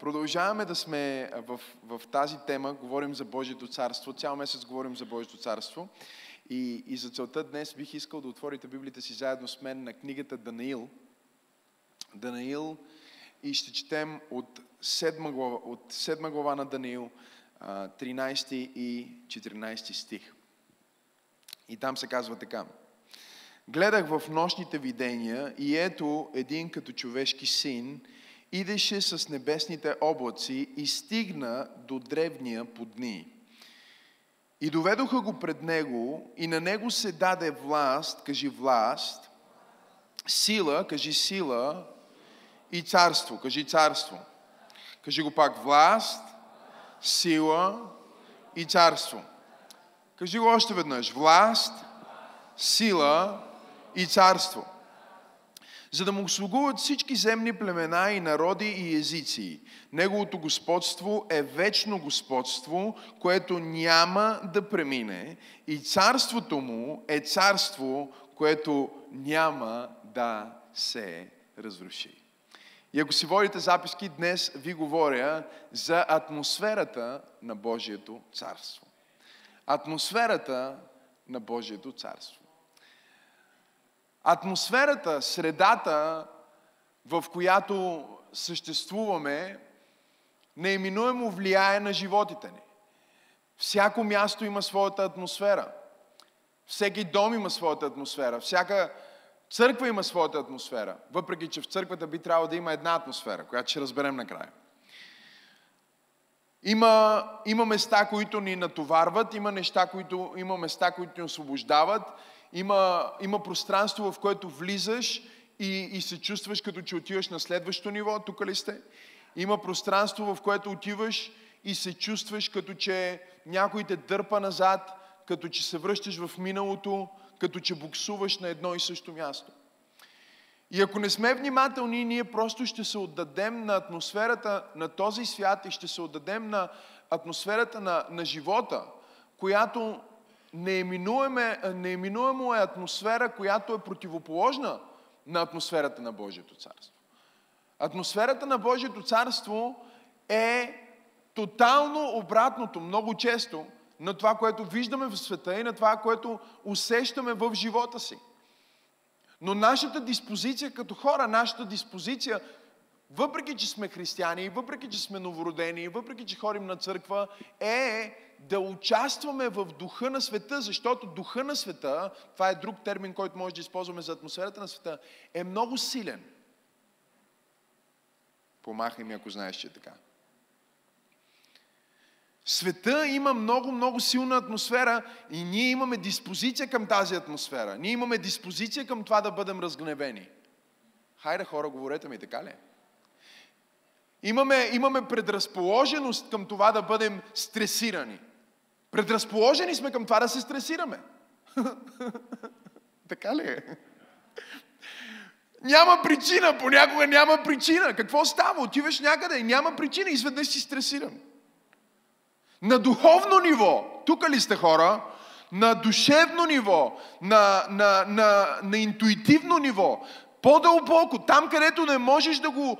продължаваме да сме в, в тази тема, говорим за Божието царство, цял месец говорим за Божието царство. И, и за целта днес бих искал да отворите Библията си заедно с мен на книгата Данаил. Данаил и ще четем от 7 глава, от 7 глава на Данаил, 13 и 14 стих. И там се казва така. Гледах в нощните видения и ето един като човешки син идеше с небесните облаци и стигна до древния под дни. И доведоха го пред него и на него се даде власт, кажи власт, сила, кажи сила и царство, кажи царство. Кажи го пак власт, сила и царство. Кажи го още веднъж. Власт, сила и царство. За да му слугуват всички земни племена и народи и езици. Неговото господство е вечно господство, което няма да премине и царството му е царство, което няма да се разруши. И ако си водите записки, днес ви говоря за атмосферата на Божието царство. Атмосферата на Божието царство. Атмосферата, средата, в която съществуваме, неиминуемо влияе на животите ни. Всяко място има своята атмосфера. Всеки дом има своята атмосфера. Всяка църква има своята атмосфера. Въпреки, че в църквата би трябвало да има една атмосфера, която ще разберем накрая. Има, има места, които ни натоварват, има, неща, които, има места, които ни освобождават, има, има пространство, в което влизаш и, и се чувстваш като че отиваш на следващото ниво. Тук ли сте? Има пространство, в което отиваш и се чувстваш като че някой те дърпа назад, като че се връщаш в миналото, като че буксуваш на едно и също място. И ако не сме внимателни, ние просто ще се отдадем на атмосферата на този свят и ще се отдадем на атмосферата на, на живота, която неиминуемо е атмосфера, която е противоположна на атмосферата на Божието царство. Атмосферата на Божието царство е тотално обратното, много често, на това, което виждаме в света и на това, което усещаме в живота си. Но нашата диспозиция като хора, нашата диспозиция, въпреки че сме християни, въпреки че сме новородени, въпреки че ходим на църква, е да участваме в духа на света, защото духа на света, това е друг термин, който може да използваме за атмосферата на света, е много силен. Помахай ми, ако знаеш, че е така. Света има много, много силна атмосфера и ние имаме диспозиция към тази атмосфера. Ние имаме диспозиция към това да бъдем разгневени. Хайде хора, говорете ми, така ли? Имаме, имаме предразположеност към това да бъдем стресирани. Предразположени сме към това да се стресираме. така ли е? Няма причина, понякога няма причина. Какво става? Отиваш някъде и няма причина, изведнъж си стресиран. На духовно ниво, тук ли сте хора? На душевно ниво, на, на, на, на интуитивно ниво, по-дълбоко, там където не можеш да го,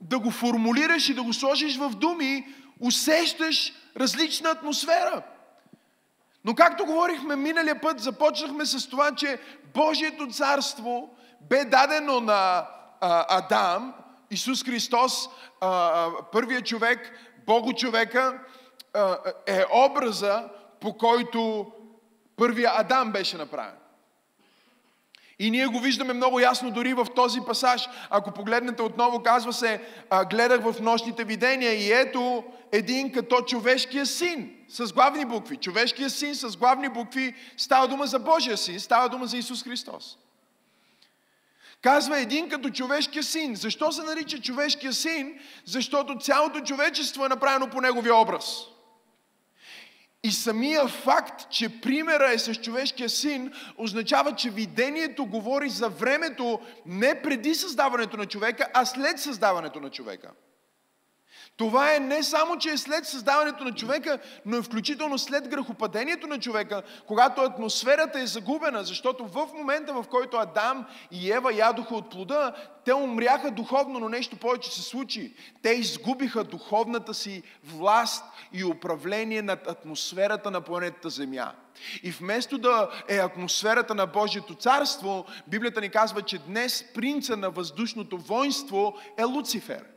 да го формулираш и да го сложиш в думи, усещаш различна атмосфера. Но както говорихме миналия път, започнахме с това, че Божието царство бе дадено на а, Адам, Исус Христос, а, а, човек, Бого човека, е образа, по който първия Адам беше направен. И ние го виждаме много ясно дори в този пасаж. Ако погледнете отново, казва се, гледах в нощните видения и ето един като човешкия син с главни букви. Човешкия син с главни букви става дума за Божия син, става дума за Исус Христос. Казва един като човешкия син. Защо се нарича човешкия син? Защото цялото човечество е направено по неговия образ. И самия факт, че примера е с човешкия син, означава, че видението говори за времето не преди създаването на човека, а след създаването на човека. Това е не само, че е след създаването на човека, но е включително след грехопадението на човека, когато атмосферата е загубена, защото в момента, в който Адам и Ева ядоха от плода, те умряха духовно, но нещо повече се случи. Те изгубиха духовната си власт и управление над атмосферата на планетата Земя. И вместо да е атмосферата на Божието царство, Библията ни казва, че днес принца на въздушното воинство е Луцифер.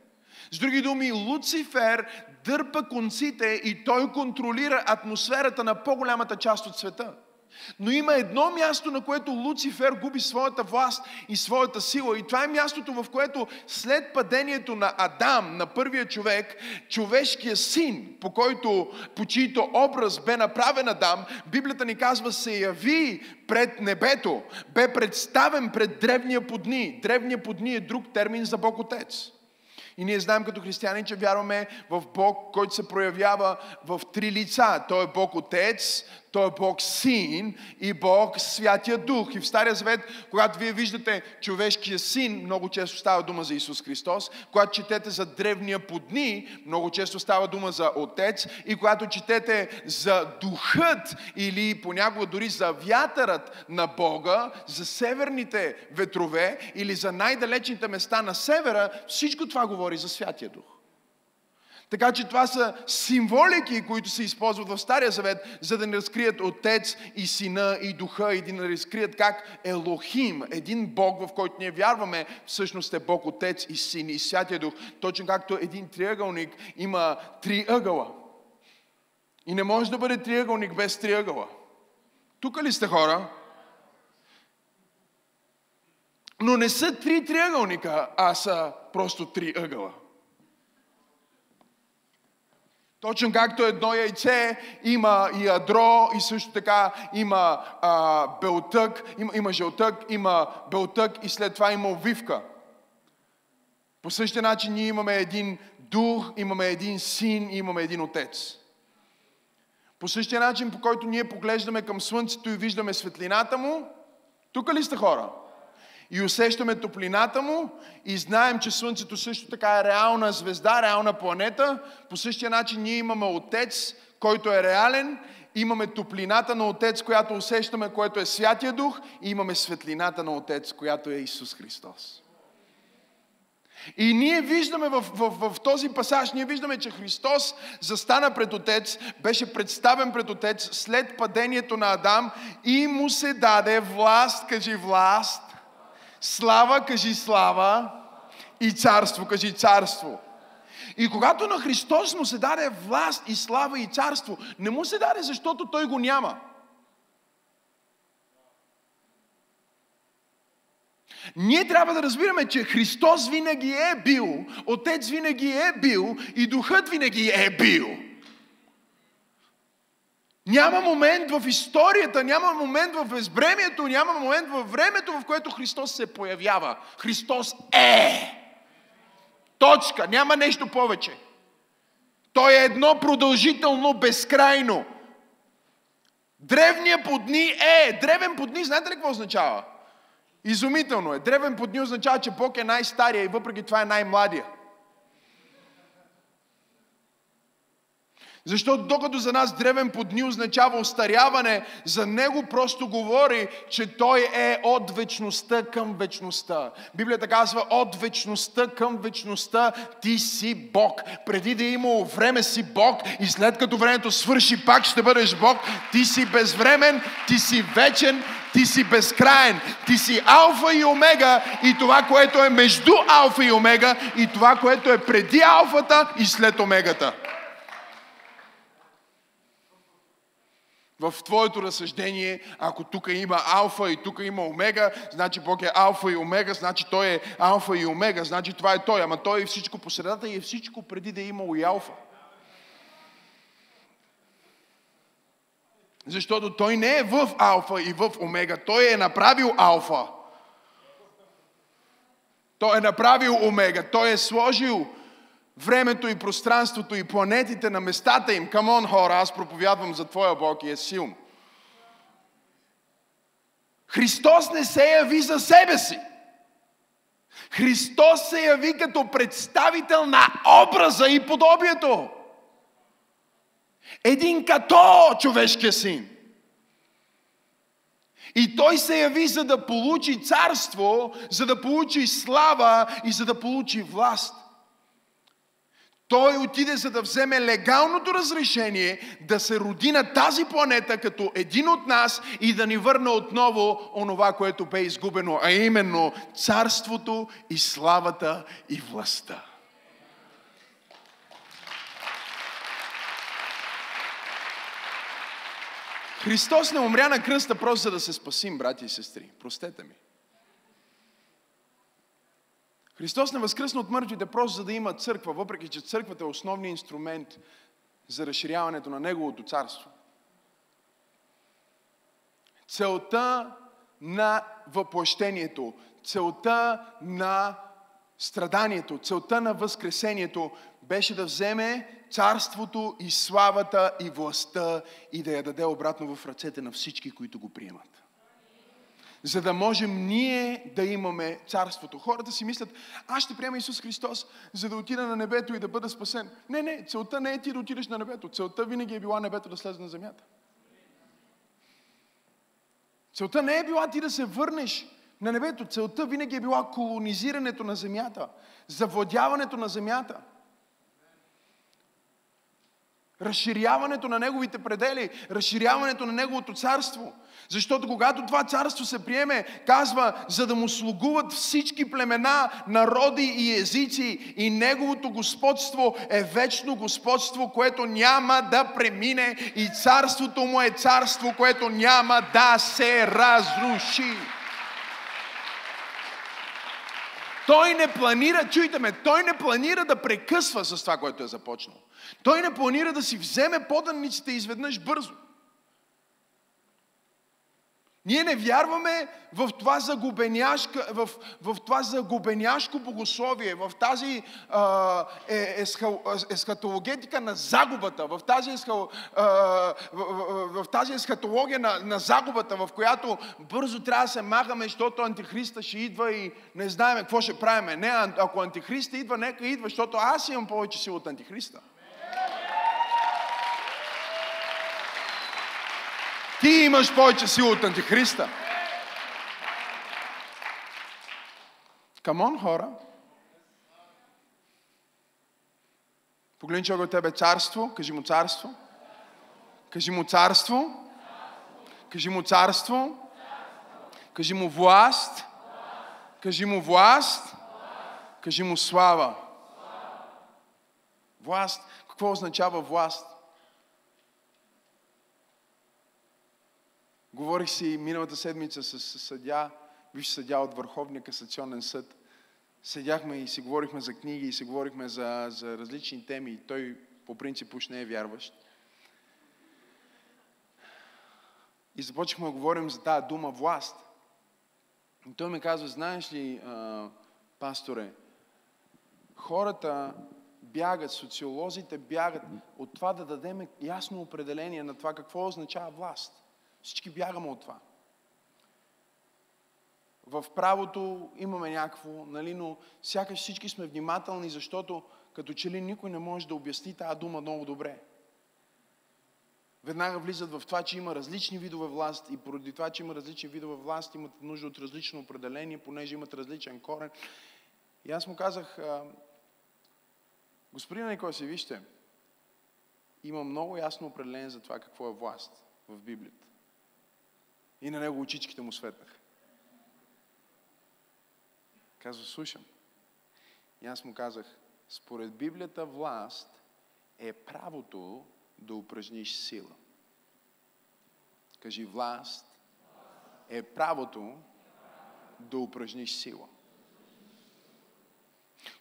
С други думи, Луцифер дърпа конците и той контролира атмосферата на по-голямата част от света. Но има едно място, на което Луцифер губи своята власт и своята сила. И това е мястото, в което след падението на Адам, на първия човек, човешкия син, по който, по чието образ бе направен Адам, Библията ни казва, се яви пред небето, бе представен пред древния подни. Древния подни е друг термин за Бог Отец. И ние знаем като християни, че вярваме в Бог, който се проявява в три лица. Той е Бог Отец, той е Бог Син и Бог Святия Дух. И в Стария Завет, когато вие виждате човешкия син, много често става дума за Исус Христос. Когато четете за древния подни, много често става дума за Отец. И когато четете за Духът или понякога дори за вятърът на Бога, за северните ветрове или за най-далечните места на севера, всичко това говори за Святия Дух. Така че това са символики, които се използват в Стария Завет, за да ни разкрият Отец и Сина и Духа и да ни разкрият как Елохим, един Бог, в който ние вярваме, всъщност е Бог Отец и Син и Святия Дух. Точно както един триъгълник има три ъгъла. И не може да бъде триъгълник без триъгъла. Тук ли сте хора? Но не са три триъгълника, а са просто три ъгъла. Точно както едно яйце има и ядро и също така има а, белтък, има, има жълтък, има белтък и след това има обвивка. По същия начин ние имаме един дух, имаме един син имаме един отец. По същия начин, по който ние поглеждаме към Слънцето и виждаме светлината му, тук ли сте хора? И усещаме топлината му и знаем, че Слънцето също така е реална звезда, реална планета. По същия начин ние имаме Отец, който е реален, имаме топлината на Отец, която усещаме, което е Святия Дух и имаме светлината на Отец, която е Исус Христос. И ние виждаме в, в, в, този пасаж, ние виждаме, че Христос застана пред Отец, беше представен пред Отец след падението на Адам и му се даде власт, кажи власт, Слава, кажи слава. И царство, кажи царство. И когато на Христос му се даде власт и слава и царство, не му се даде, защото той го няма. Ние трябва да разбираме, че Христос винаги е бил, Отец винаги е бил и Духът винаги е бил. Няма момент в историята, няма момент в безбремието, няма момент във времето, в което Христос се появява. Христос е. Точка. Няма нещо повече. Той е едно продължително, безкрайно. Древния подни е. Древен подни, знаете ли какво означава? Изумително е. Древен подни означава, че Бог е най-стария и въпреки това е най-младия. Защото докато за нас древен под дни означава остаряване, за него просто говори, че той е от вечността към вечността. Библията казва от вечността към вечността ти си Бог. Преди да е имало време си Бог и след като времето свърши пак ще бъдеш Бог. Ти си безвремен, ти си вечен, ти си безкраен, ти си алфа и омега и това, което е между алфа и омега и това, което е преди алфата и след омегата. В твоето разсъждение, ако тук има алфа и тук има омега, значи Бог е алфа и омега, значи Той е алфа и омега, значи това е Той, ама Той е всичко по средата и е всичко преди да е имало и алфа. Защото Той не е в алфа и в омега, Той е направил алфа. Той е направил омега, Той е сложил времето и пространството и планетите на местата им. Камон, хора, аз проповядвам за Твоя Бог и е силно. Христос не се яви за себе си. Христос се яви като представител на образа и подобието. Един като човешкия син. И той се яви за да получи царство, за да получи слава и за да получи власт. Той отиде за да вземе легалното разрешение да се роди на тази планета като един от нас и да ни върне отново онова, което бе изгубено, а именно царството и славата и властта. Христос не умря на кръста просто за да се спасим, брати и сестри. Простете ми. Христос не възкръсна от мъртвите просто за да има църква, въпреки че църквата е основният инструмент за разширяването на Неговото царство. Целта на въплъщението, целта на страданието, целта на възкресението беше да вземе царството и славата и властта и да я даде обратно в ръцете на всички, които го приемат за да можем ние да имаме царството. Хората си мислят, аз ще приема Исус Христос, за да отида на небето и да бъда спасен. Не, не, целта не е ти да отидеш на небето. Целта винаги е била небето да слезе на земята. Целта не е била ти да се върнеш на небето. Целта винаги е била колонизирането на земята, завладяването на земята разширяването на Неговите предели, разширяването на Неговото царство. Защото когато това царство се приеме, казва, за да му слугуват всички племена, народи и езици и Неговото господство е вечно господство, което няма да премине и царството му е царство, което няма да се разруши. Той не планира, чуйте ме, той не планира да прекъсва с това, което е започнал. Той не планира да си вземе поданиците изведнъж бързо. Ние не вярваме в това, загубеняшка, в, в това загубеняшко богословие, в тази а, е, есхал, есхатологетика на загубата, в тази, есхал, а, в, в, в тази есхатология на, на загубата, в която бързо трябва да се махаме, защото антихриста ще идва и не знаем какво ще правиме. Не, ако антихриста идва, нека идва, защото аз имам повече сила от антихриста. Ти имаш повече сила от антихриста. Камон, хора. Погледни човек от тебе царство. Кажи му царство. Кажи му царство. Кажи му царство. Кажи му власт. Кажи му власт. Кажи му слава. Власт. Какво означава власт? Говорих си миналата седмица с съдя, виж съдя от Върховния касационен съд. Седяхме и си говорихме за книги и си говорихме за, за различни теми. Той по принцип уж не е вярващ. И започнахме да говорим за тази дума власт. И той ми казва, знаеш ли, пасторе, хората бягат, социолозите бягат от това да дадем ясно определение на това какво означава власт. Всички бягаме от това. В правото имаме някакво, нали, но сякаш всички сме внимателни, защото като че ли никой не може да обясни тази дума много добре. Веднага влизат в това, че има различни видове власт и поради това, че има различни видове власт, имат нужда от различно определение, понеже имат различен корен. И аз му казах, господин Никой си, вижте, има много ясно определение за това какво е власт в Библията. И на него очичките му светнаха. Казва, слушам. И аз му казах, според Библията власт е правото да упражниш сила. Кажи, власт е правото да упражниш сила.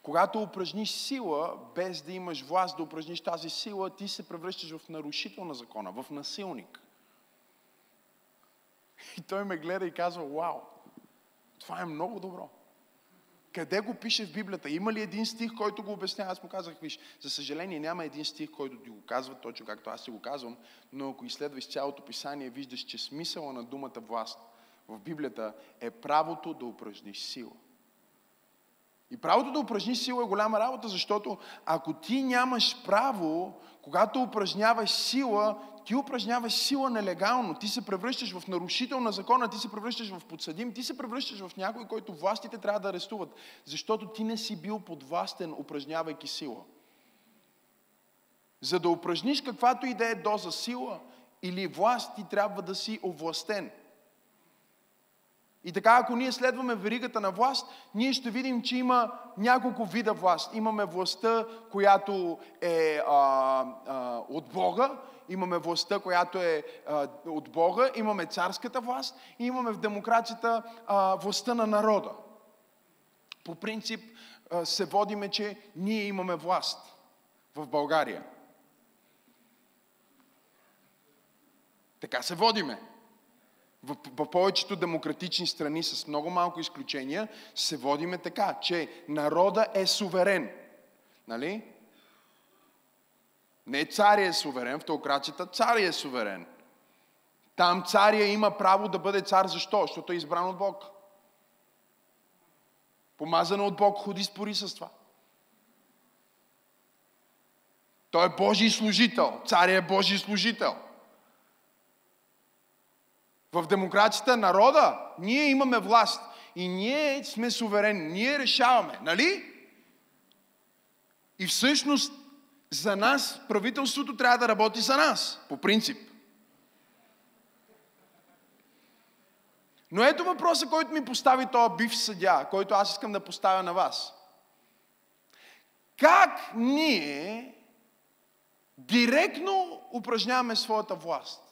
Когато упражниш сила, без да имаш власт да упражниш тази сила, ти се превръщаш в нарушител на закона, в насилник. И той ме гледа и казва, вау, това е много добро. Къде го пише в Библията? Има ли един стих, който го обяснява? Аз му казах, виж, за съжаление няма един стих, който ти го казва, точно както аз си го казвам, но ако изследваш цялото писание, виждаш, че смисъла на думата власт в Библията е правото да упражниш сила. И правото да упражниш сила е голяма работа, защото ако ти нямаш право, когато упражняваш сила, ти упражняваш сила нелегално, ти се превръщаш в нарушител на закона, ти се превръщаш в подсъдим, ти се превръщаш в някой, който властите трябва да арестуват, защото ти не си бил подвластен, упражнявайки сила. За да упражниш каквато и да е доза сила или власт, ти трябва да си овластен – и така, ако ние следваме веригата на власт, ние ще видим, че има няколко вида власт. Имаме властта, която е а, а, от Бога, имаме властта, която е а, от Бога, имаме царската власт и имаме в демокрацията а, властта на народа. По принцип а, се водиме, че ние имаме власт в България. Така се водиме в, в повечето демократични страни, с много малко изключения, се водиме така, че народа е суверен. Нали? Не царя е суверен, в теокрацията царя е суверен. Там царя има право да бъде цар. Защо? Защото е избран от Бог. Помазано от Бог, ходи спори с това. Той е Божий служител. Царя е Божий служител. В демокрацията народа, ние имаме власт и ние сме суверени, ние решаваме, нали? И всъщност за нас правителството трябва да работи за нас, по принцип. Но ето въпроса, който ми постави този бив съдя, който аз искам да поставя на вас. Как ние директно упражняваме своята власт?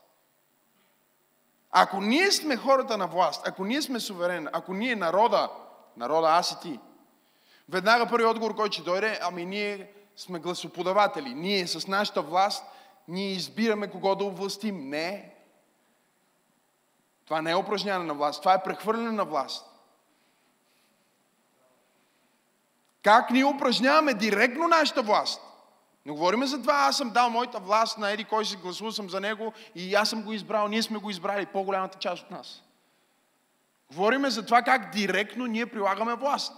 Ако ние сме хората на власт, ако ние сме суверен, ако ние народа, народа аз и ти, веднага първи отговор, който ще дойде, ами ние сме гласоподаватели. Ние с нашата власт, ние избираме кого да овластим. Не. Това не е упражняване на власт, това е прехвърляне на власт. Как ние упражняваме директно нашата власт? Не говорим за това, аз съм дал моята власт на Еди, кой си гласувал съм за него и аз съм го избрал, ние сме го избрали, по-голямата част от нас. Говориме за това как директно ние прилагаме власт.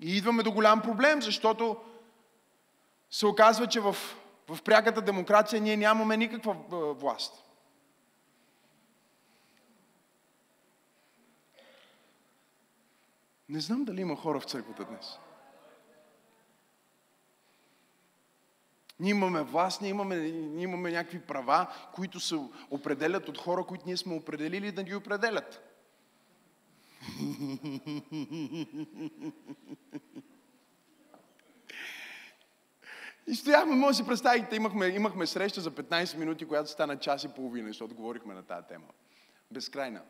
И идваме до голям проблем, защото се оказва, че в, в пряката демокрация ние нямаме никаква власт. Не знам дали има хора в църквата днес. Ние имаме власт, ние имаме, ние имаме някакви права, които се определят от хора, които ние сме определили да ги определят. И стояхме, може да си представите, имахме, имахме среща за 15 минути, която стана час и половина, защото говорихме на тази тема. Безкрайна.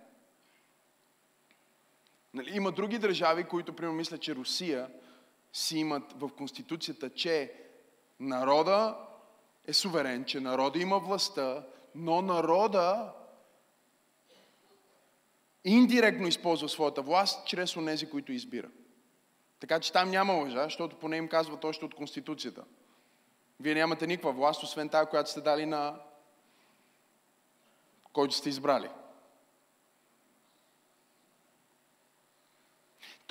Нали, има други държави, които, примерно, мисля, че Русия си имат в Конституцията, че Народа е суверен, че народа има властта, но народа индиректно използва своята власт чрез онези, които избира. Така че там няма лъжа, защото поне им казва точно от Конституцията. Вие нямате никаква власт, освен тази, която сте дали на който сте избрали.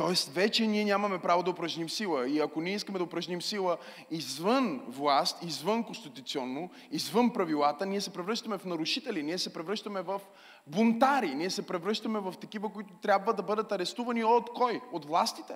Тоест, вече ние нямаме право да упражним сила. И ако ние искаме да упражним сила извън власт, извън конституционно, извън правилата, ние се превръщаме в нарушители, ние се превръщаме в бунтари, ние се превръщаме в такива, които трябва да бъдат арестувани от кой? От властите.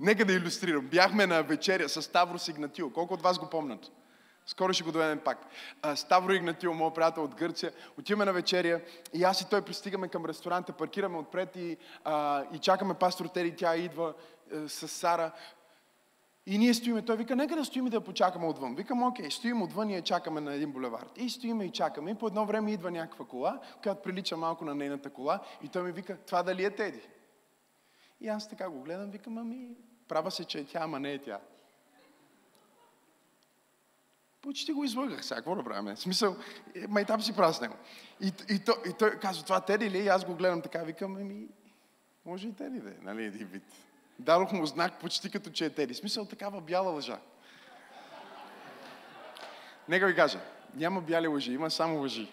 Нека да иллюстрирам. Бяхме на вечеря с Ставро Сигнатил. Колко от вас го помнят? Скоро ще го доведем пак. Ставро Игнатил, моят приятел от Гърция, отиваме на вечеря и аз и той пристигаме към ресторанта, паркираме отпред и, а, и чакаме пастор Тери, тя идва а, с Сара. И ние стоиме, той вика, нека да стоим и да я почакаме отвън. Викам, окей, стоим отвън и я чакаме на един булевард. И стоиме и чакаме. И по едно време идва някаква кола, която прилича малко на нейната кола. И той ми вика, това дали е Теди? И аз така го гледам, викам, ами, права се, че е тя, ама не е тя. Почти го излъгах сега, какво да правим? В смисъл, е, майтап си правя с него. И, и, то, и той казва, това Теди ли? И аз го гледам така, викам, ами, може и Теди да е, нали, един вид. Дадох му знак почти като че е Теди. В смисъл, такава бяла лъжа. Нека ви кажа, няма бяли лъжи, има само лъжи.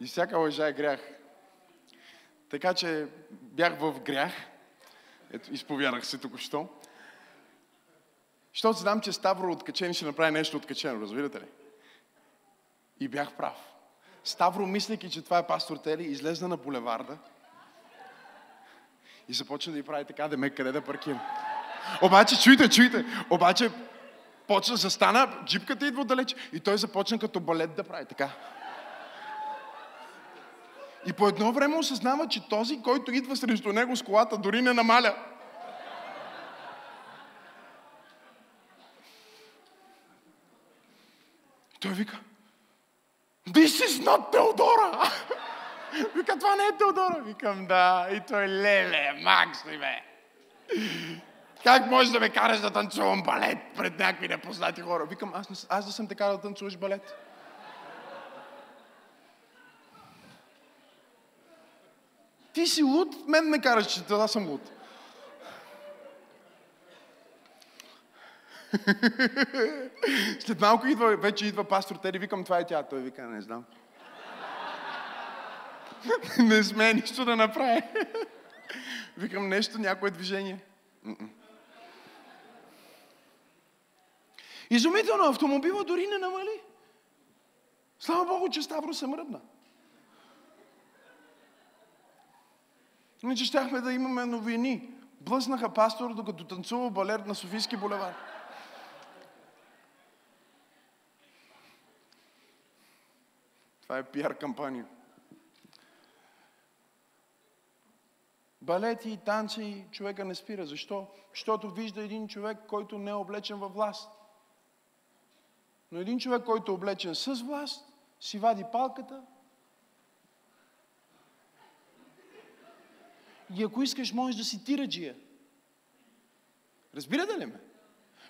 И всяка лъжа е грях. Така че бях в грях. Ето, изповядах се току-що. Защото знам, че Ставро откачен ще направи нещо откачено, разбирате ли? И бях прав. Ставро, мислейки, че това е пастор Тели, излезна на булеварда и започна да й прави така, да ме къде да паркирам. Обаче, чуйте, чуйте, обаче почна, застана, джипката идва далеч и той започна като балет да прави така. И по едно време осъзнава, че този, който идва срещу него с колата, дори не намаля. Той вика, This is not Теодора! Вика, това не е Теодора. Викам, да. И той, леле, Макс ли бе? Как можеш да ме караш да танцувам балет пред някакви непознати хора? Викам, аз, аз да съм те карал да танцуваш балет. Ти си луд, мен ме караш, че това съм луд. След малко идва, вече идва пастор Тери, викам, това е тя. Той вика, не знам. не сме нищо да направи. викам, нещо, някое движение. Изумително, автомобила дори не намали. Слава Богу, че Ставро се мръдна. Иначе щяхме да имаме новини. Блъснаха пастор, докато танцува балер на Софийски булевар. Това е пиар кампания. Балети и танци човека не спира. Защо? Защото вижда един човек, който не е облечен във власт. Но един човек, който е облечен с власт, си вади палката и ако искаш, можеш да си тираджия. Разбирате ли ме?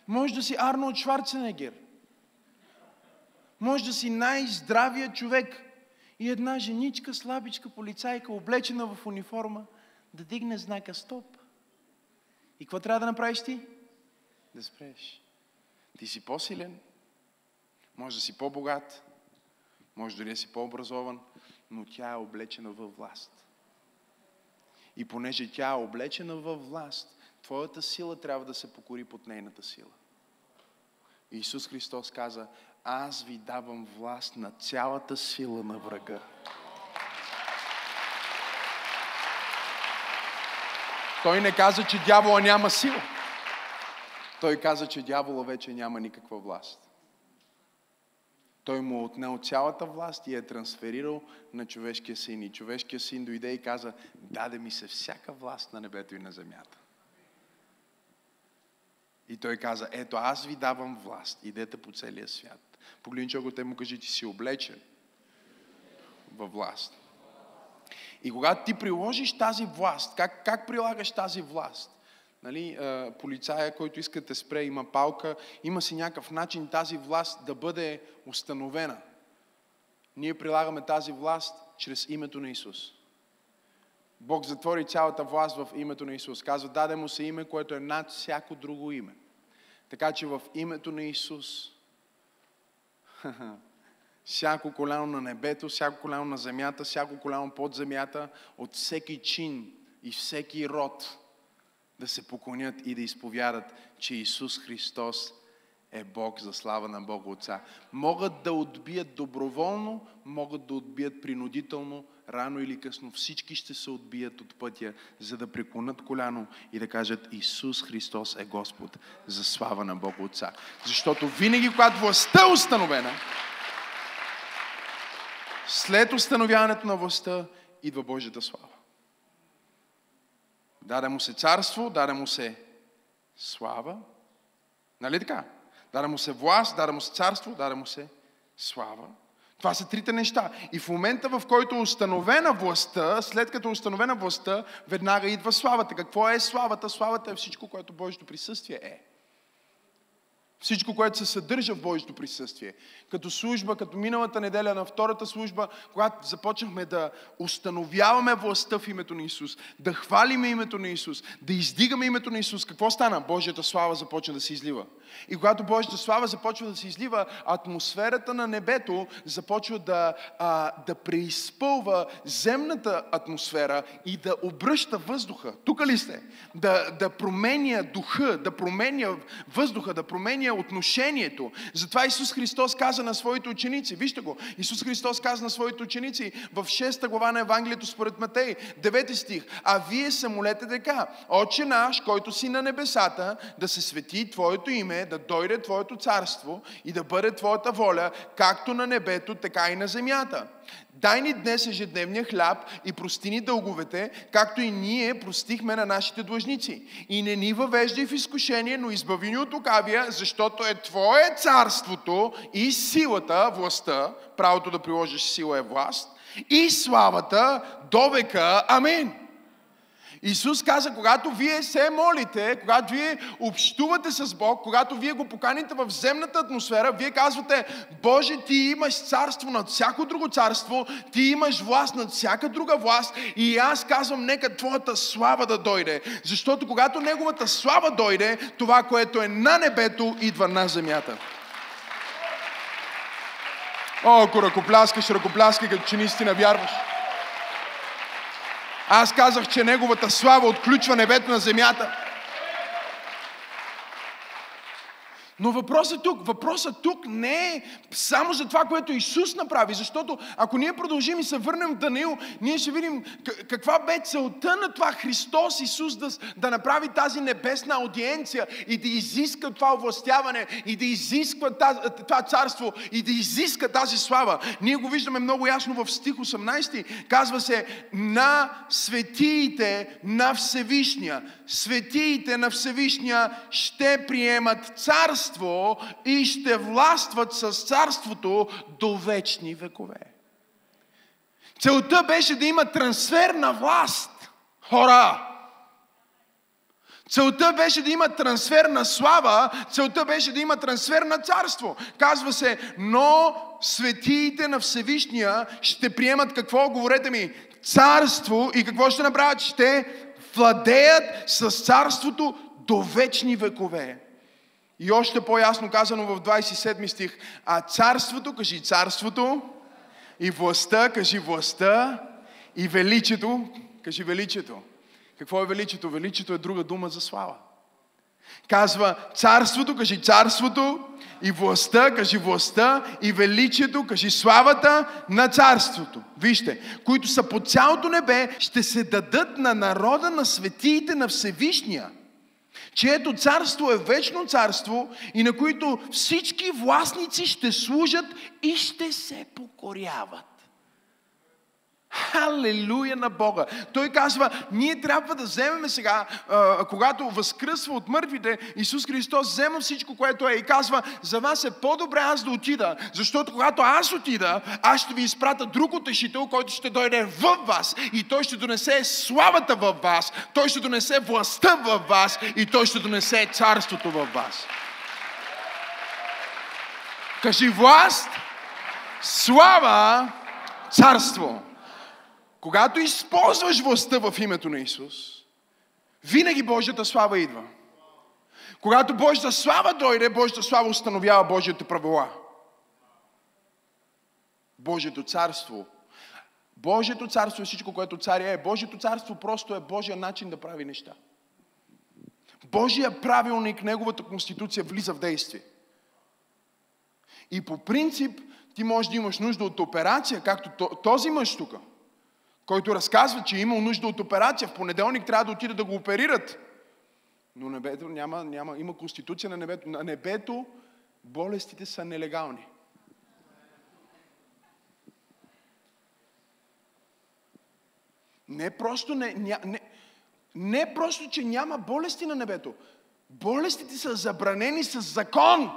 Може да си Арнолд Шварценегер. Може да си най-здравия човек. И една женичка, слабичка полицайка, облечена в униформа, да дигне знака стоп. И какво трябва да направиш ти? Да спреш. Ти си по-силен, може да си по-богат, може дори да си по-образован, но тя е облечена във власт. И понеже тя е облечена във власт, твоята сила трябва да се покори под нейната сила. Исус Христос каза, аз ви давам власт на цялата сила на врага. Той не каза, че дявола няма сила. Той каза, че дявола вече няма никаква власт. Той му е отнел цялата власт и е трансферирал на човешкия син. И човешкия син дойде и каза, даде ми се всяка власт на небето и на земята. И той каза, ето аз ви давам власт, идете по целия свят. Погледни човек, те му кажи, ти си облечен във власт. И когато ти приложиш тази власт, как, как прилагаш тази власт? Нали, полицая, който иска да те спре, има палка, има си някакъв начин тази власт да бъде установена. Ние прилагаме тази власт чрез името на Исус. Бог затвори цялата власт в името на Исус. Казва, даде му се име, което е над всяко друго име. Така че в името на Исус всяко коляно на небето, всяко коляно на земята, всяко коляно под земята, от всеки чин и всеки род да се поклонят и да изповядат, че Исус Христос е Бог за слава на Бога Отца. Могат да отбият доброволно, могат да отбият принудително, рано или късно всички ще се отбият от пътя, за да преклонат коляно и да кажат Исус Христос е Господ за слава на Бога Отца. Защото винаги, когато властта е установена, след установяването на властта идва Божията слава. Даде му се царство, даде му се слава. Нали така? Даде му се власт, даде му се царство, даде му се слава. Това са трите неща. И в момента, в който е установена властта, след като е установена властта, веднага идва славата. Какво е славата? Славата е всичко, което Божието присъствие е. Всичко, което се съдържа в Божието присъствие. Като служба, като миналата неделя на втората служба, когато започнахме да установяваме властта в името на Исус, да хвалиме името на Исус, да издигаме името на Исус, какво стана? Божията слава започна да се излива. И когато Божията слава започва да се излива, атмосферата на небето започва да, а, да преизпълва земната атмосфера и да обръща въздуха. Тук ли сте? Да, да променя духа, да променя въздуха, да променя отношението. Затова Исус Христос каза на своите ученици, вижте го, Исус Христос каза на своите ученици в 6 глава на Евангелието според Матей, 9 стих, а вие се молете така, Отче наш, който си на небесата, да се свети Твоето име, да дойде Твоето царство и да бъде Твоята воля, както на небето, така и на земята. Дай ни днес ежедневния хляб и прости ни дълговете, както и ние простихме на нашите длъжници. И не ни въвеждай в изкушение, но избави ни от лукавия, защото е Твое царството и силата, властта, правото да приложиш сила е власт, и славата до века. Амин. Исус каза, когато вие се молите, когато вие общувате с Бог, когато вие го поканите в земната атмосфера, вие казвате, Боже, ти имаш царство над всяко друго царство, ти имаш власт над всяка друга власт и аз казвам, нека Твоята слава да дойде. Защото когато Неговата слава дойде, това, което е на небето, идва на земята. О, ако ръкопляскаш, ръкопляскай, като че наистина вярваш. Аз казах, че Неговата слава отключва небето на земята. Но въпросът тук, въпросът тук не е само за това, което Исус направи, защото ако ние продължим и се върнем в Даниил, ние ще видим каква бе целта на това Христос Исус да, да направи тази небесна аудиенция и да изиска това овластяване и да изисква тази, това царство и да изиска тази слава. Ние го виждаме много ясно в стих 18. Казва се на светиите на Всевишния. Светиите на Всевишния ще приемат царство и ще властват с царството до вечни векове. Целта беше да има трансфер на власт. Хора! Целта беше да има трансфер на слава, целта беше да има трансфер на царство. Казва се, но светиите на Всевишния ще приемат какво? Говорете ми, царство и какво ще направят? Ще владеят с царството до вечни векове. И още по-ясно казано в 27 стих, а царството, кажи царството, и властта, кажи властта, и величието, кажи величието. Какво е величието? Величието е друга дума за слава. Казва царството, кажи царството, и властта, кажи властта, и величието, кажи славата на царството. Вижте, които са по цялото небе, ще се дадат на народа на светиите на Всевишния – чието царство е вечно царство и на които всички властници ще служат и ще се покоряват. Халелуя на Бога. Той казва, ние трябва да вземем сега, когато възкръсва от мъртвите, Исус Христос взема всичко, което е и казва, за вас е по-добре аз да отида, защото когато аз отида, аз ще ви изпрата друг утешител, който ще дойде в вас и той ще донесе славата в вас, той ще донесе властта в вас и той ще донесе царството в вас. Кажи власт, слава, царство. Когато използваш властта в името на Исус, винаги Божията слава идва. Когато Божията слава дойде, Божията слава установява Божията правила. Божието царство. Божието царство е всичко, което царя е. Божието царство просто е Божия начин да прави неща. Божия правилник, Неговата конституция влиза в действие. И по принцип ти можеш да имаш нужда от операция, както този мъж тук който разказва, че е имал нужда от операция. В понеделник трябва да отида да го оперират. Но небето няма, няма, има конституция на небето. На небето болестите са нелегални. Не просто, не, не, не просто, че няма болести на небето. Болестите са забранени с закон.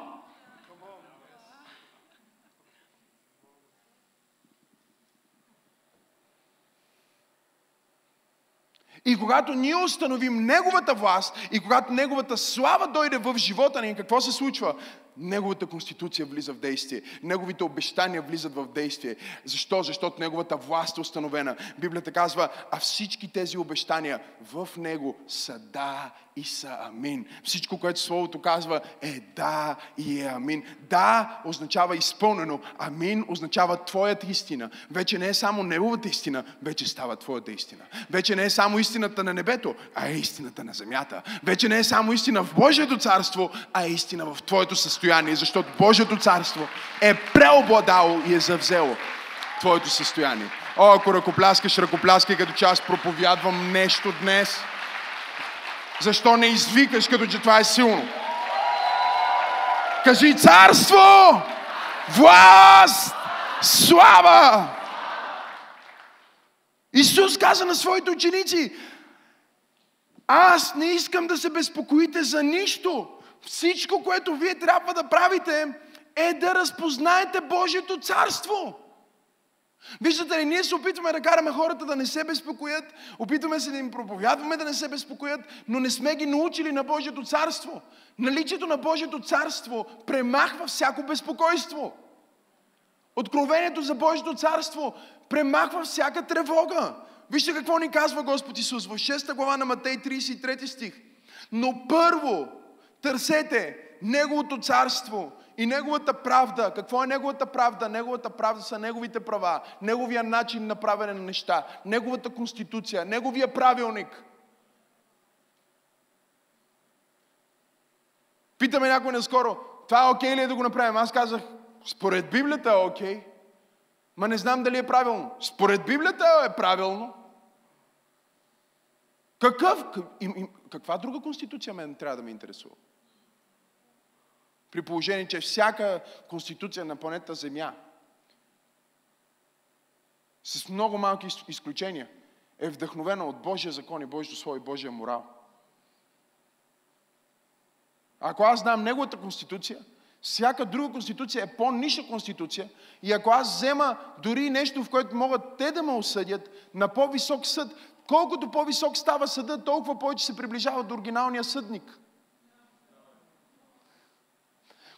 И когато ние установим Неговата власт и когато Неговата слава дойде в живота ни, какво се случва? Неговата конституция влиза в действие. Неговите обещания влизат в действие. Защо? Защото Неговата власт е установена. Библията казва, а всички тези обещания в Него са да и са амин. Всичко, което Словото казва е да и е амин. Да означава изпълнено. Амин означава Твоята истина. Вече не е само Неговата истина, вече става Твоята истина. Вече не е само истината на небето, а е истината на земята. Вече не е само истина в Божието царство, а е истина в Твоето състояние, защото Божието царство е преобладало и е завзело Твоето състояние. О, ако ръкопляскаш, ръкопляскай, като че аз проповядвам нещо днес – защо не извикаш, като че това е силно? Кажи царство, власт, слава! Исус каза на своите ученици, аз не искам да се безпокоите за нищо. Всичко, което вие трябва да правите, е да разпознаете Божието царство. Виждате ли, ние се опитваме да караме хората да не се безпокоят, опитваме се да им проповядваме да не се безпокоят, но не сме ги научили на Божието царство. Наличието на Божието царство премахва всяко безпокойство. Откровението за Божието царство премахва всяка тревога. Вижте какво ни казва Господ Исус в 6 глава на Матей 33 стих. Но първо търсете Неговото царство и Неговата правда. Какво е Неговата правда? Неговата правда са Неговите права, Неговия начин на правене на неща, Неговата конституция, Неговия правилник. Питаме някой наскоро, това е окей ли е да го направим? Аз казах, според Библията е окей. Ма не знам дали е правилно. Според Библията е правилно. Какъв, каква друга конституция мен трябва да ме интересува? При положение, че всяка конституция на планета Земя, с много малки изключения, е вдъхновена от Божия закон и Божието Слово и Божия морал. Ако аз знам Неговата конституция, всяка друга конституция е по-ниша конституция и ако аз взема дори нещо, в което могат те да ме осъдят на по-висок съд, колкото по-висок става съда, толкова повече се приближава до оригиналния съдник.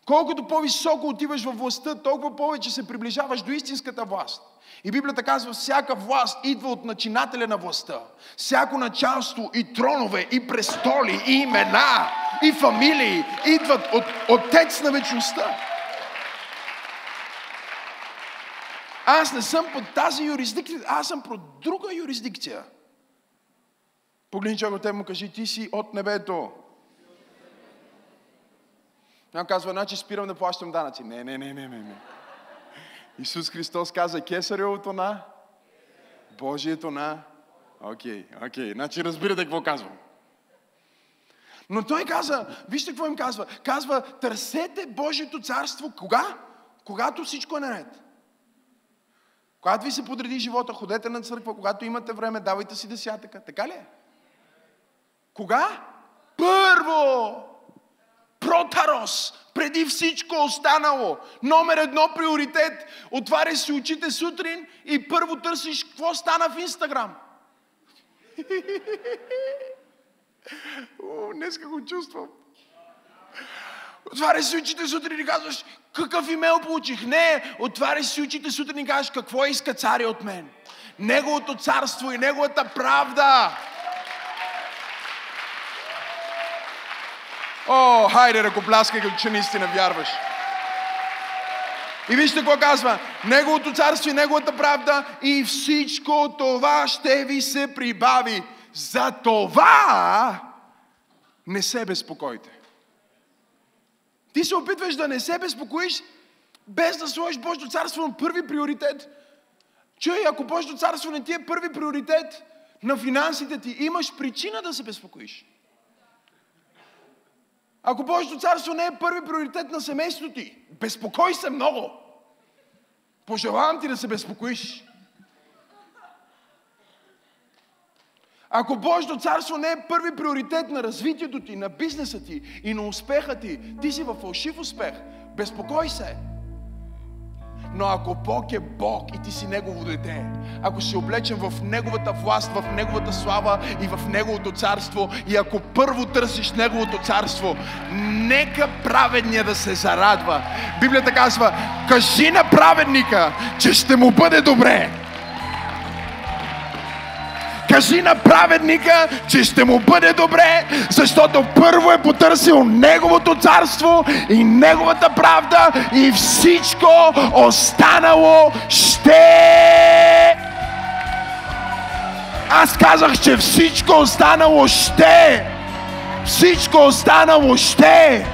Колкото по-високо отиваш във властта, толкова повече се приближаваш до истинската власт. И Библията казва, всяка власт идва от начинателя на властта. Всяко началство и тронове, и престоли, и имена, и фамилии идват от Отец на вечността. Аз не съм под тази юрисдикция, аз съм под друга юрисдикция. Погледни човек от му кажи, ти си от небето. Някой казва, значи спирам да плащам данъци. Не, не, не, не, не. не. Исус Христос каза, кесаревото на Божието на... Окей, okay, окей. Okay. Значи разбирате какво казвам. Но той каза, вижте какво им казва. Казва, търсете Божието царство. Кога? Когато всичко е наред. Когато ви се подреди живота, ходете на църква, когато имате време, давайте си десятъка. Така ли е? Кога? Първо! Протарос, преди всичко останало. Номер едно приоритет. Отваряш си очите сутрин и първо търсиш какво стана в Инстаграм. днеска го чувствам. Отваряш си очите сутрин и казваш, какъв имейл получих? Не, отваряш си очите сутрин и казваш, какво иска царя от мен? Неговото царство и неговата правда. О, хайде, ръкопляскай, като че наистина вярваш. И вижте какво казва. Неговото царство и Неговата правда и всичко това ще ви се прибави. За това не се безпокойте. Ти се опитваш да не се безпокоиш, без да сложиш Божието царство на първи приоритет. Чуй, ако Божието царство не ти е първи приоритет на финансите ти, имаш причина да се безпокоиш. Ако Божието царство не е първи приоритет на семейството ти, безпокой се много. Пожелавам ти да се безпокоиш. Ако Божието царство не е първи приоритет на развитието ти, на бизнеса ти и на успеха ти, ти си във фалшив успех. Безпокой се. Но ако Бог е Бог и ти си Негово дете, ако си облечен в Неговата власт, в Неговата слава и в Неговото царство, и ако първо търсиш Неговото царство, нека праведния да се зарадва. Библията казва, кажи на праведника, че ще му бъде добре. Кажи на праведника, че ще му бъде добре, защото първо е потърсил Неговото царство и Неговата правда и всичко останало ще... Аз казах, че всичко останало ще... Всичко останало ще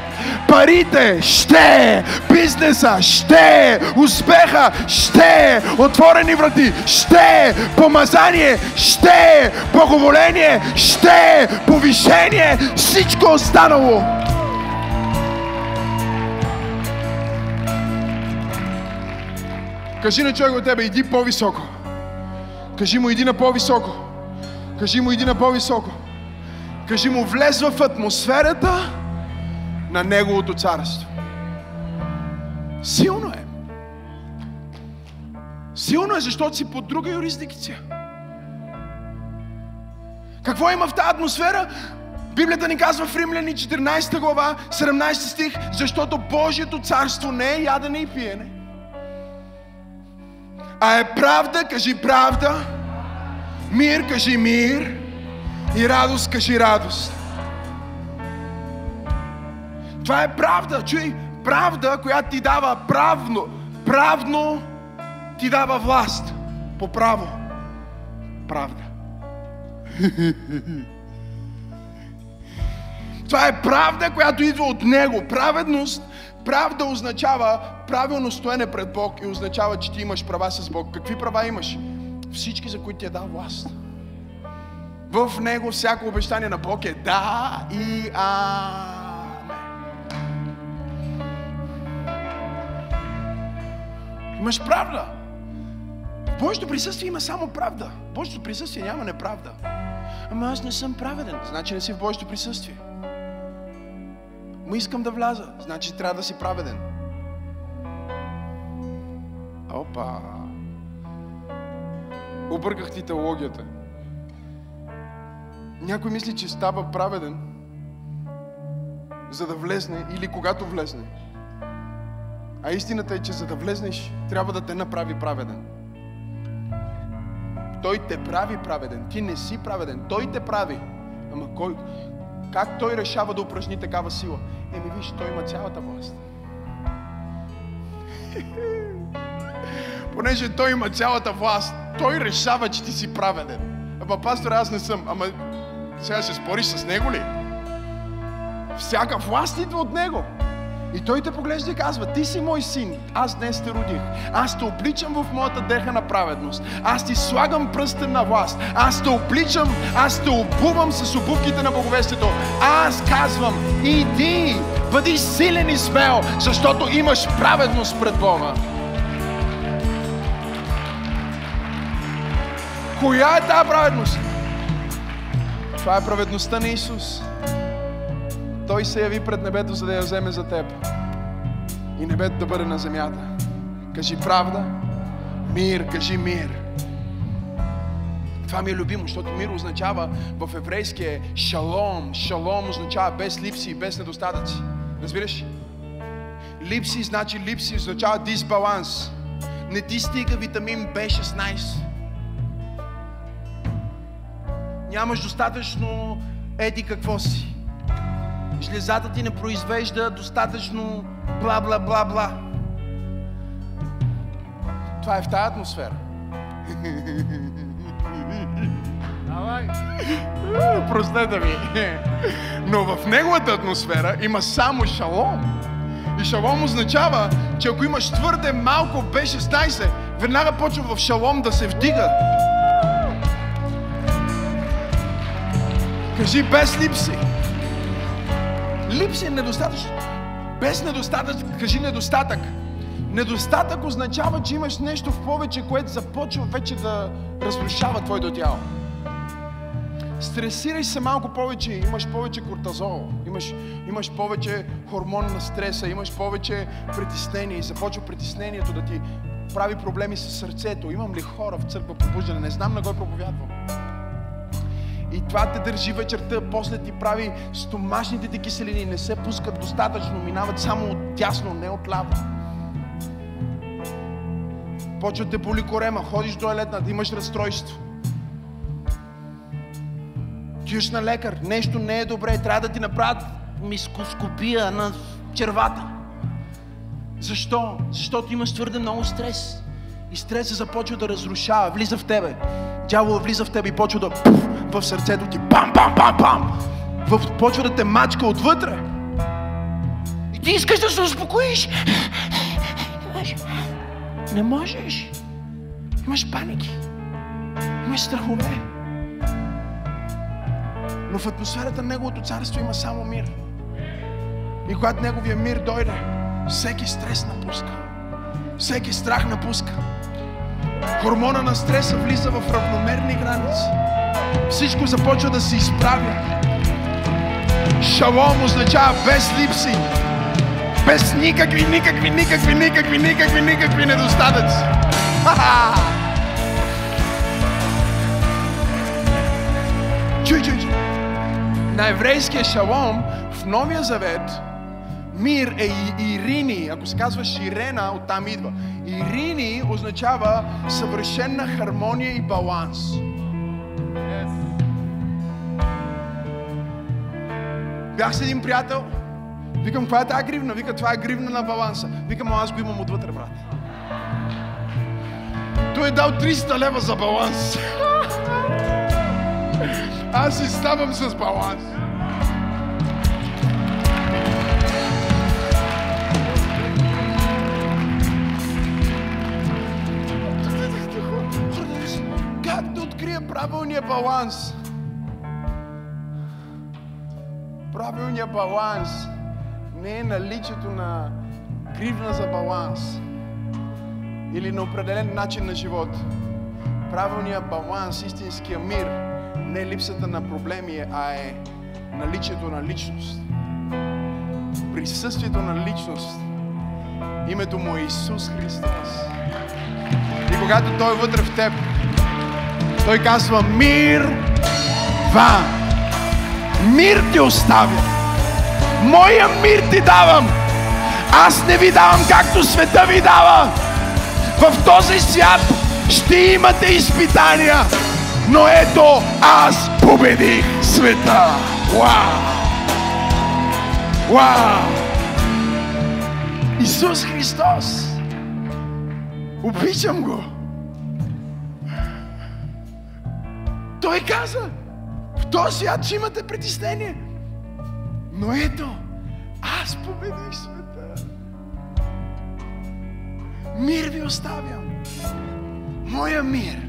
парите ще, бизнеса ще, успеха ще, отворени врати ще, помазание ще, благоволение ще, повишение, всичко останало. Кажи на човек от тебе, иди по-високо. Кажи му, иди на по-високо. Кажи му, иди на по-високо. Кажи му, влез в атмосферата на Неговото царство. Силно е. Силно е, защото си под друга юрисдикция. Какво има в тази атмосфера? Библията ни казва в Римляни 14 глава, 17 стих, защото Божието царство не е ядене и пиене, а е правда, кажи правда, мир, кажи мир и радост, кажи радост. Това е правда, чуй, правда, която ти дава правно, правно ти дава власт по право. Правда. Това е правда, която идва от Него. Праведност, правда означава правилно стоене пред Бог и означава, че ти имаш права с Бог. Какви права имаш? Всички, за които ти е дал власт. В Него всяко обещание на Бог е да и а. Имаш правда. В Божието присъствие има само правда. В Божието присъствие няма неправда. Ама аз не съм праведен. Значи не си в Божието присъствие. Му искам да вляза. Значи трябва да си праведен. Опа! Обърках ти теологията. Някой мисли, че става праведен, за да влезне или когато влезне. А истината е, че за да влезнеш, трябва да те направи праведен. Той те прави праведен. Ти не си праведен. Той те прави. Ама кой? Как той решава да упражни такава сила? Еми виж, той има цялата власт. Понеже той има цялата власт, той решава, че ти си праведен. Ама пастор, аз не съм. Ама сега ще спориш с него ли? Всяка власт идва от него. И той те поглежда и казва, ти си мой син, аз днес те родих. Аз те обличам в моята деха на праведност. Аз ти слагам пръстен на власт. Аз те обличам, аз те обувам с обувките на благовестието. Аз казвам, иди, бъди силен и смел, защото имаш праведност пред Бога. Коя е тази праведност? Това е праведността на Исус. Той се яви пред небето, за да я вземе за теб. И небето да бъде на земята. Кажи правда, мир, кажи мир. Това ми е любимо, защото мир означава в еврейския шалом. Шалом означава без липси и без недостатъци. Разбираш? Липси значи липси, означава дисбаланс. Не ти стига витамин B16. Нямаш достатъчно еди какво си жлезата ти не произвежда достатъчно бла бла бла бла. Това е в тази атмосфера. Давай. Простете ми. Но в неговата атмосфера има само шалом. И шалом означава, че ако имаш твърде малко B16, веднага почва в шалом да се вдига. Кажи без липси. Липси е недостатъчно. Без недостатък, кажи недостатък. Недостатък означава, че имаш нещо в повече, което започва вече да разрушава твоето тяло. Стресирай се малко повече, имаш повече кортазол, имаш, имаш повече хормон на стреса, имаш повече притеснение и започва притеснението да ти прави проблеми с сърцето. Имам ли хора в църква пробуждане? Не знам на кой проповядвам. И това те държи вечерта, после ти прави стомашните ти киселини, не се пускат достатъчно, минават само от тясно, не от ляво. Почва те боли корема, ходиш до елетна, да имаш разстройство. Тиеш на лекар, нещо не е добре, трябва да ти направят мискоскопия на червата. Защо? Защото имаш твърде много стрес. И стресът започва да разрушава, влиза в тебе. Дявол влиза в тебе и почва да пуф, в сърцето ти. Пам, пам, пам, пам. В, почва да те мачка отвътре. И ти искаш да се успокоиш. Не можеш. Имаш паники. Имаш страхове. Но в атмосферата на Неговото царство има само мир. И когато Неговия мир дойде, всеки стрес напуска. Всеки страх напуска. Хормона на стреса влиза в равномерни граници. Всичко започва да се изправя. Шалом означава без липси. Без никакви, никакви, никакви, никакви, никакви, никакви недостатъци. Чуй, чуй, чуй. На еврейския шалом в Новия Завет мир е Ирини. Ако се казва Ширена, оттам идва. Ирини означава съвършена хармония и баланс. Бях с един приятел, викам, каква е тази гривна? Вика, това е гривна на баланса. Викам, аз го имам отвътре, брат. Той е дал 300 лева за баланс. Аз си ставам с баланс. Как да открия правилния баланс? Правилният баланс не е наличието на гривна за баланс или на определен начин на живот. Правилният баланс, истинския мир, не е липсата на проблеми, а е наличието на личност. Присъствието на личност. Името му е Исус Христос. И когато Той е вътре в теб, Той казва мир вам. Мир ти оставя. Моя мир ти давам. Аз не ви давам както света ви дава. В този свят ще имате изпитания, но ето аз победих света. Вау! Вау! Исус Христос! Обичам го! Той каза, този свят ще имате притеснение. Но ето, аз победих света. Мир ви оставям. Моя мир.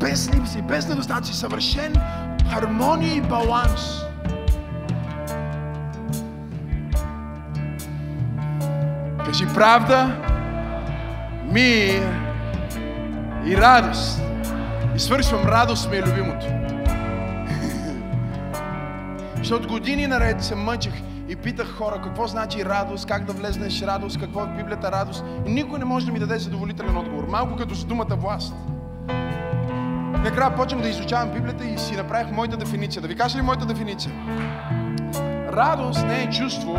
Без липси, без недостатъци, съвършен хармония и баланс. Кажи правда, мир и радост. И свършвам, радост ми е любимото. Защото години наред се мъчих и питах хора какво значи радост, как да влезнеш радост, какво е в Библията радост. И никой не може да ми даде задоволителен отговор. Малко като с думата власт. Накрая почвам да изучавам Библията и си направих моята дефиниция. Да ви кажа ли моята дефиниция? Радост не е чувство,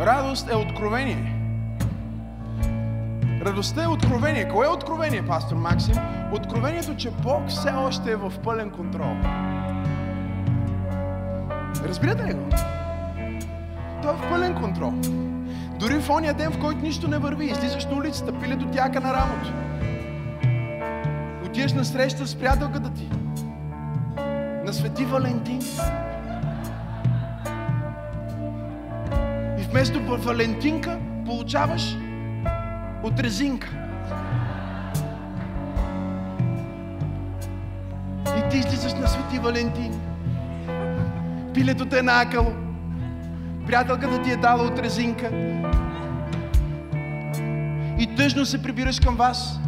радост е откровение. Радостта е откровение. Кое е откровение, пастор Максим? Откровението, че Бог все още е в пълен контрол. Разбирате ли го? Той е в пълен контрол. Дори в ония ден, в който нищо не върви, излизаш на улицата, пилето тяка на рамото. Отиваш на среща с приятелката ти. На Свети Валентин. И вместо Валентинка получаваш от резинка. И ти излизаш на Свети Валентин. Пилето те е накало. Приятелката ти е дала от резинка. И тъжно се прибираш към вас.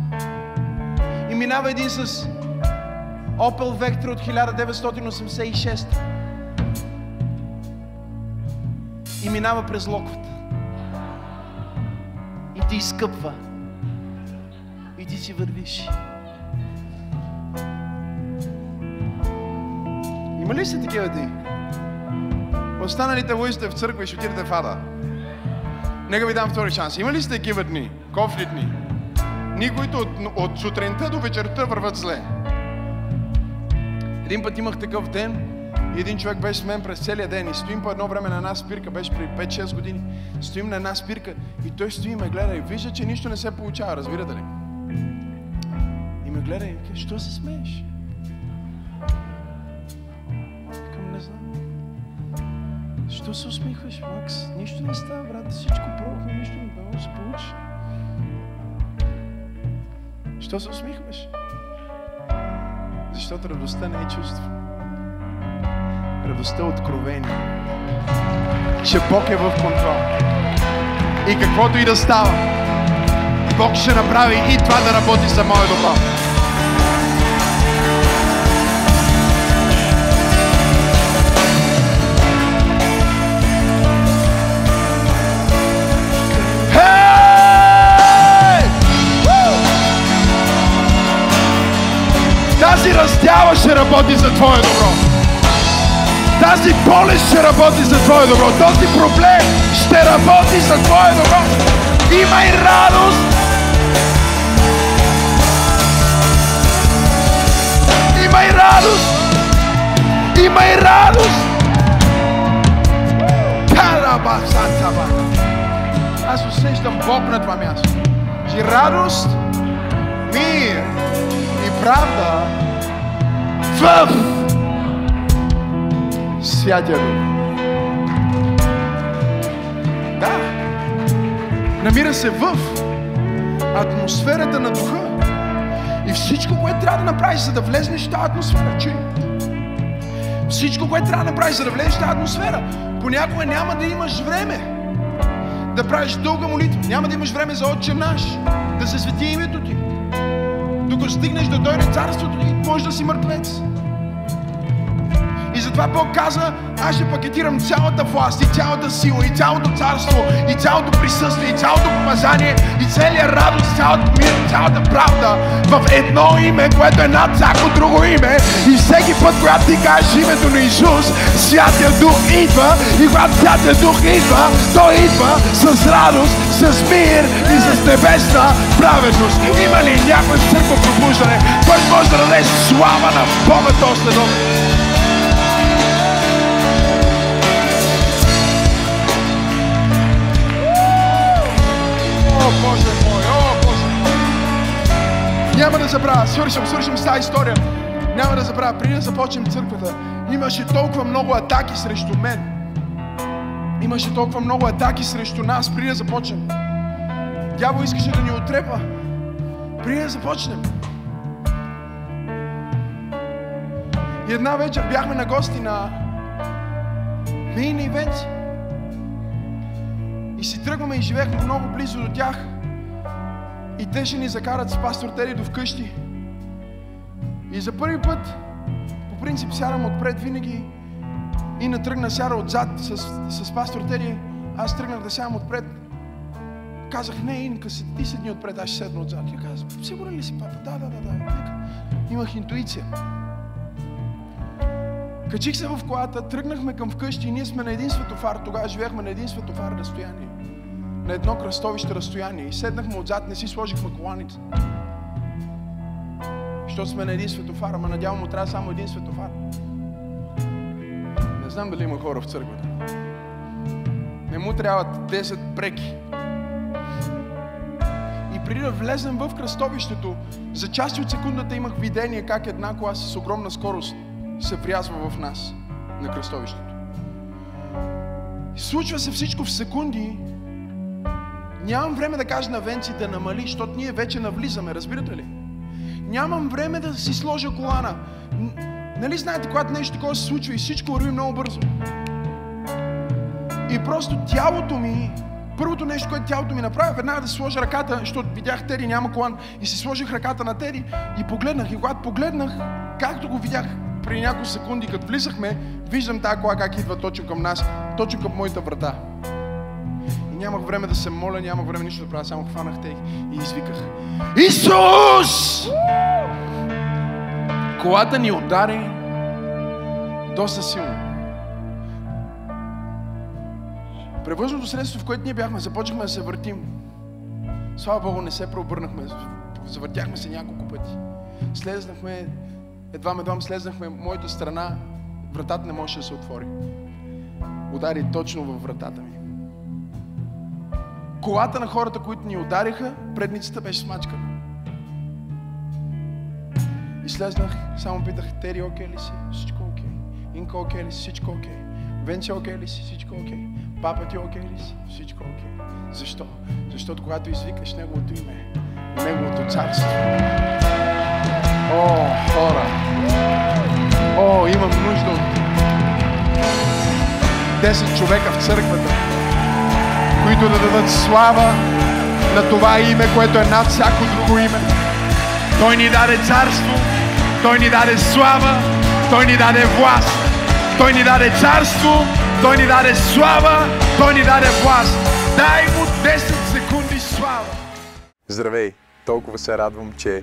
И минава един с Opel Vectra от 1986. И минава през локвата. И ти изкъпва. ти си вървиш. Има ли сте такива ти? Останалите войсте в църква и ще отидете в ада. Нека ви дам втори шанс. Има ли сте такива дни? Кофли дни? Дни, които от, от сутринта до вечерта върват зле. Един път имах такъв ден и един човек беше с мен през целия ден и стоим по едно време на една спирка, беше при 5-6 години. Стоим на една спирка и той стои и ме гледа и вижда, че нищо не се получава, разбирате ли? И ме гледа и ми каже, що се смееш? Що се усмихваш, Макс? Нищо не става, брат. Всичко пробвахме, нищо не да се получи. Що се усмихваш? Защото радостта не е чувство. Радостта е откровение. Че Бог е в контрол. И каквото и да става, Бог ще направи и това да работи за моя добро. Тази раздяла ще работи за Твое добро. Тази болест ще работи за Твое добро. Този проблем ще работи за Твое добро. Имай радост. Имай радост. Имай радост. Караба, Сантаба. Аз усещам Бог на това място. И радост, мир и правда Святия Дух. Да. Намира се в атмосферата на Духа. И всичко, което трябва да направиш, за да влезнеш в тази атмосфера, че всичко, което трябва да направиш, за да влезеш в тази атмосфера, понякога няма да имаш време да правиш дълга молитва. Няма да имаш време за Отче наш, да се свети името ти. Докато стигнеш да дойде царството ти, може да си мъртвец. И затова Бог каза, аз ще пакетирам цялата власт и цялата сила и цялото царство и цялото присъствие и цялото помазание и целият радост, цялата мир, цялата правда в едно име, което е над всяко друго име. И всеки път, когато ти кажеш името на Исус, Святия Дух идва и когато Святия Дух идва, Той идва с радост, с мир и с небесна праведност. Има ли някой църква пробуждане, който може да даде слава на Бога този следобед? О, Боже мой, о, Боже мой. Няма да забравя, свършим, свършим с тази история. Няма да забравя, преди да започнем църквата, имаше толкова много атаки срещу мен. Имаше толкова много атаки срещу нас, преди да започнем. Дявол искаше да ни отрепа. Преди да започнем. И една вечер бяхме на гости на Мейн Ивенти. И си тръгваме и живеехме много близо до тях. И те ще ни закарат с пастор Тери до вкъщи. И за първи път, по принцип, сядам отпред винаги. И натръгна сяда отзад с, с пастор Тери. Аз тръгнах да сядам отпред. Казах, не, Инка, ти седни отпред, аз ще седна отзад. И казах, сигурен ли си, папа? Да, да, да, да. Нека. Имах интуиция. Качих се в колата, тръгнахме към вкъщи и ние сме на един светофар. Тогава живеехме на един светофар разстояние. На едно кръстовище разстояние. И седнахме отзад, не си сложихме коланите. Защото сме на един светофар, ама надявам му трябва само един светофар. Не знам дали има хора в църквата. Не му трябват 10 преки. И преди да влезем в кръстовището, за части от секундата имах видение как една кола с огромна скорост се врязва в нас на кръстовището. Случва се всичко в секунди. Нямам време да кажа на Венци да намали, защото ние вече навлизаме, разбирате ли? Нямам време да си сложа колана. Нали знаете, когато нещо такова се случва и всичко върви много бързо? И просто тялото ми, първото нещо, което тялото ми направи, веднага да си сложа ръката, защото видях Теди, няма колан, и си сложих ръката на Теди и погледнах. И когато погледнах, както го видях преди няколко секунди, като влизахме, виждам тази кола как идва точно към нас, точно към моята врата. Нямах време да се моля, нямах време нищо да правя, само хванах те и извиках. Исус! Колата ни удари доста силно. Превъзното средство, в което ние бяхме, започнахме да се въртим. Слава Богу, не се преобърнахме. Завъртяхме се няколко пъти. Слезнахме, едва едва слезнахме моята страна, вратата не можеше да се отвори. Удари точно във вратата ми. Колата на хората, които ни удариха, предницата беше смачкана. И слезнах, само питах, Тери, окей ли си? Всичко окей. Инка, окей ли си? Всичко окей. Венче, окей ли си? Всичко окей. Папа ти окей ли си? Всичко окей. Защо? Защото когато извикаш Неговото име, Неговото царство. О, хора! О, имам нужда от 10 човека в църквата, които да дадат слава на това име, което е над всяко друго име. Той ни даде царство, Той ни даде слава, Той ни даде власт, Той ни даде царство, Той ни даде слава, Той ни даде власт. Дай му 10 секунди слава. Здравей! Толкова се радвам, че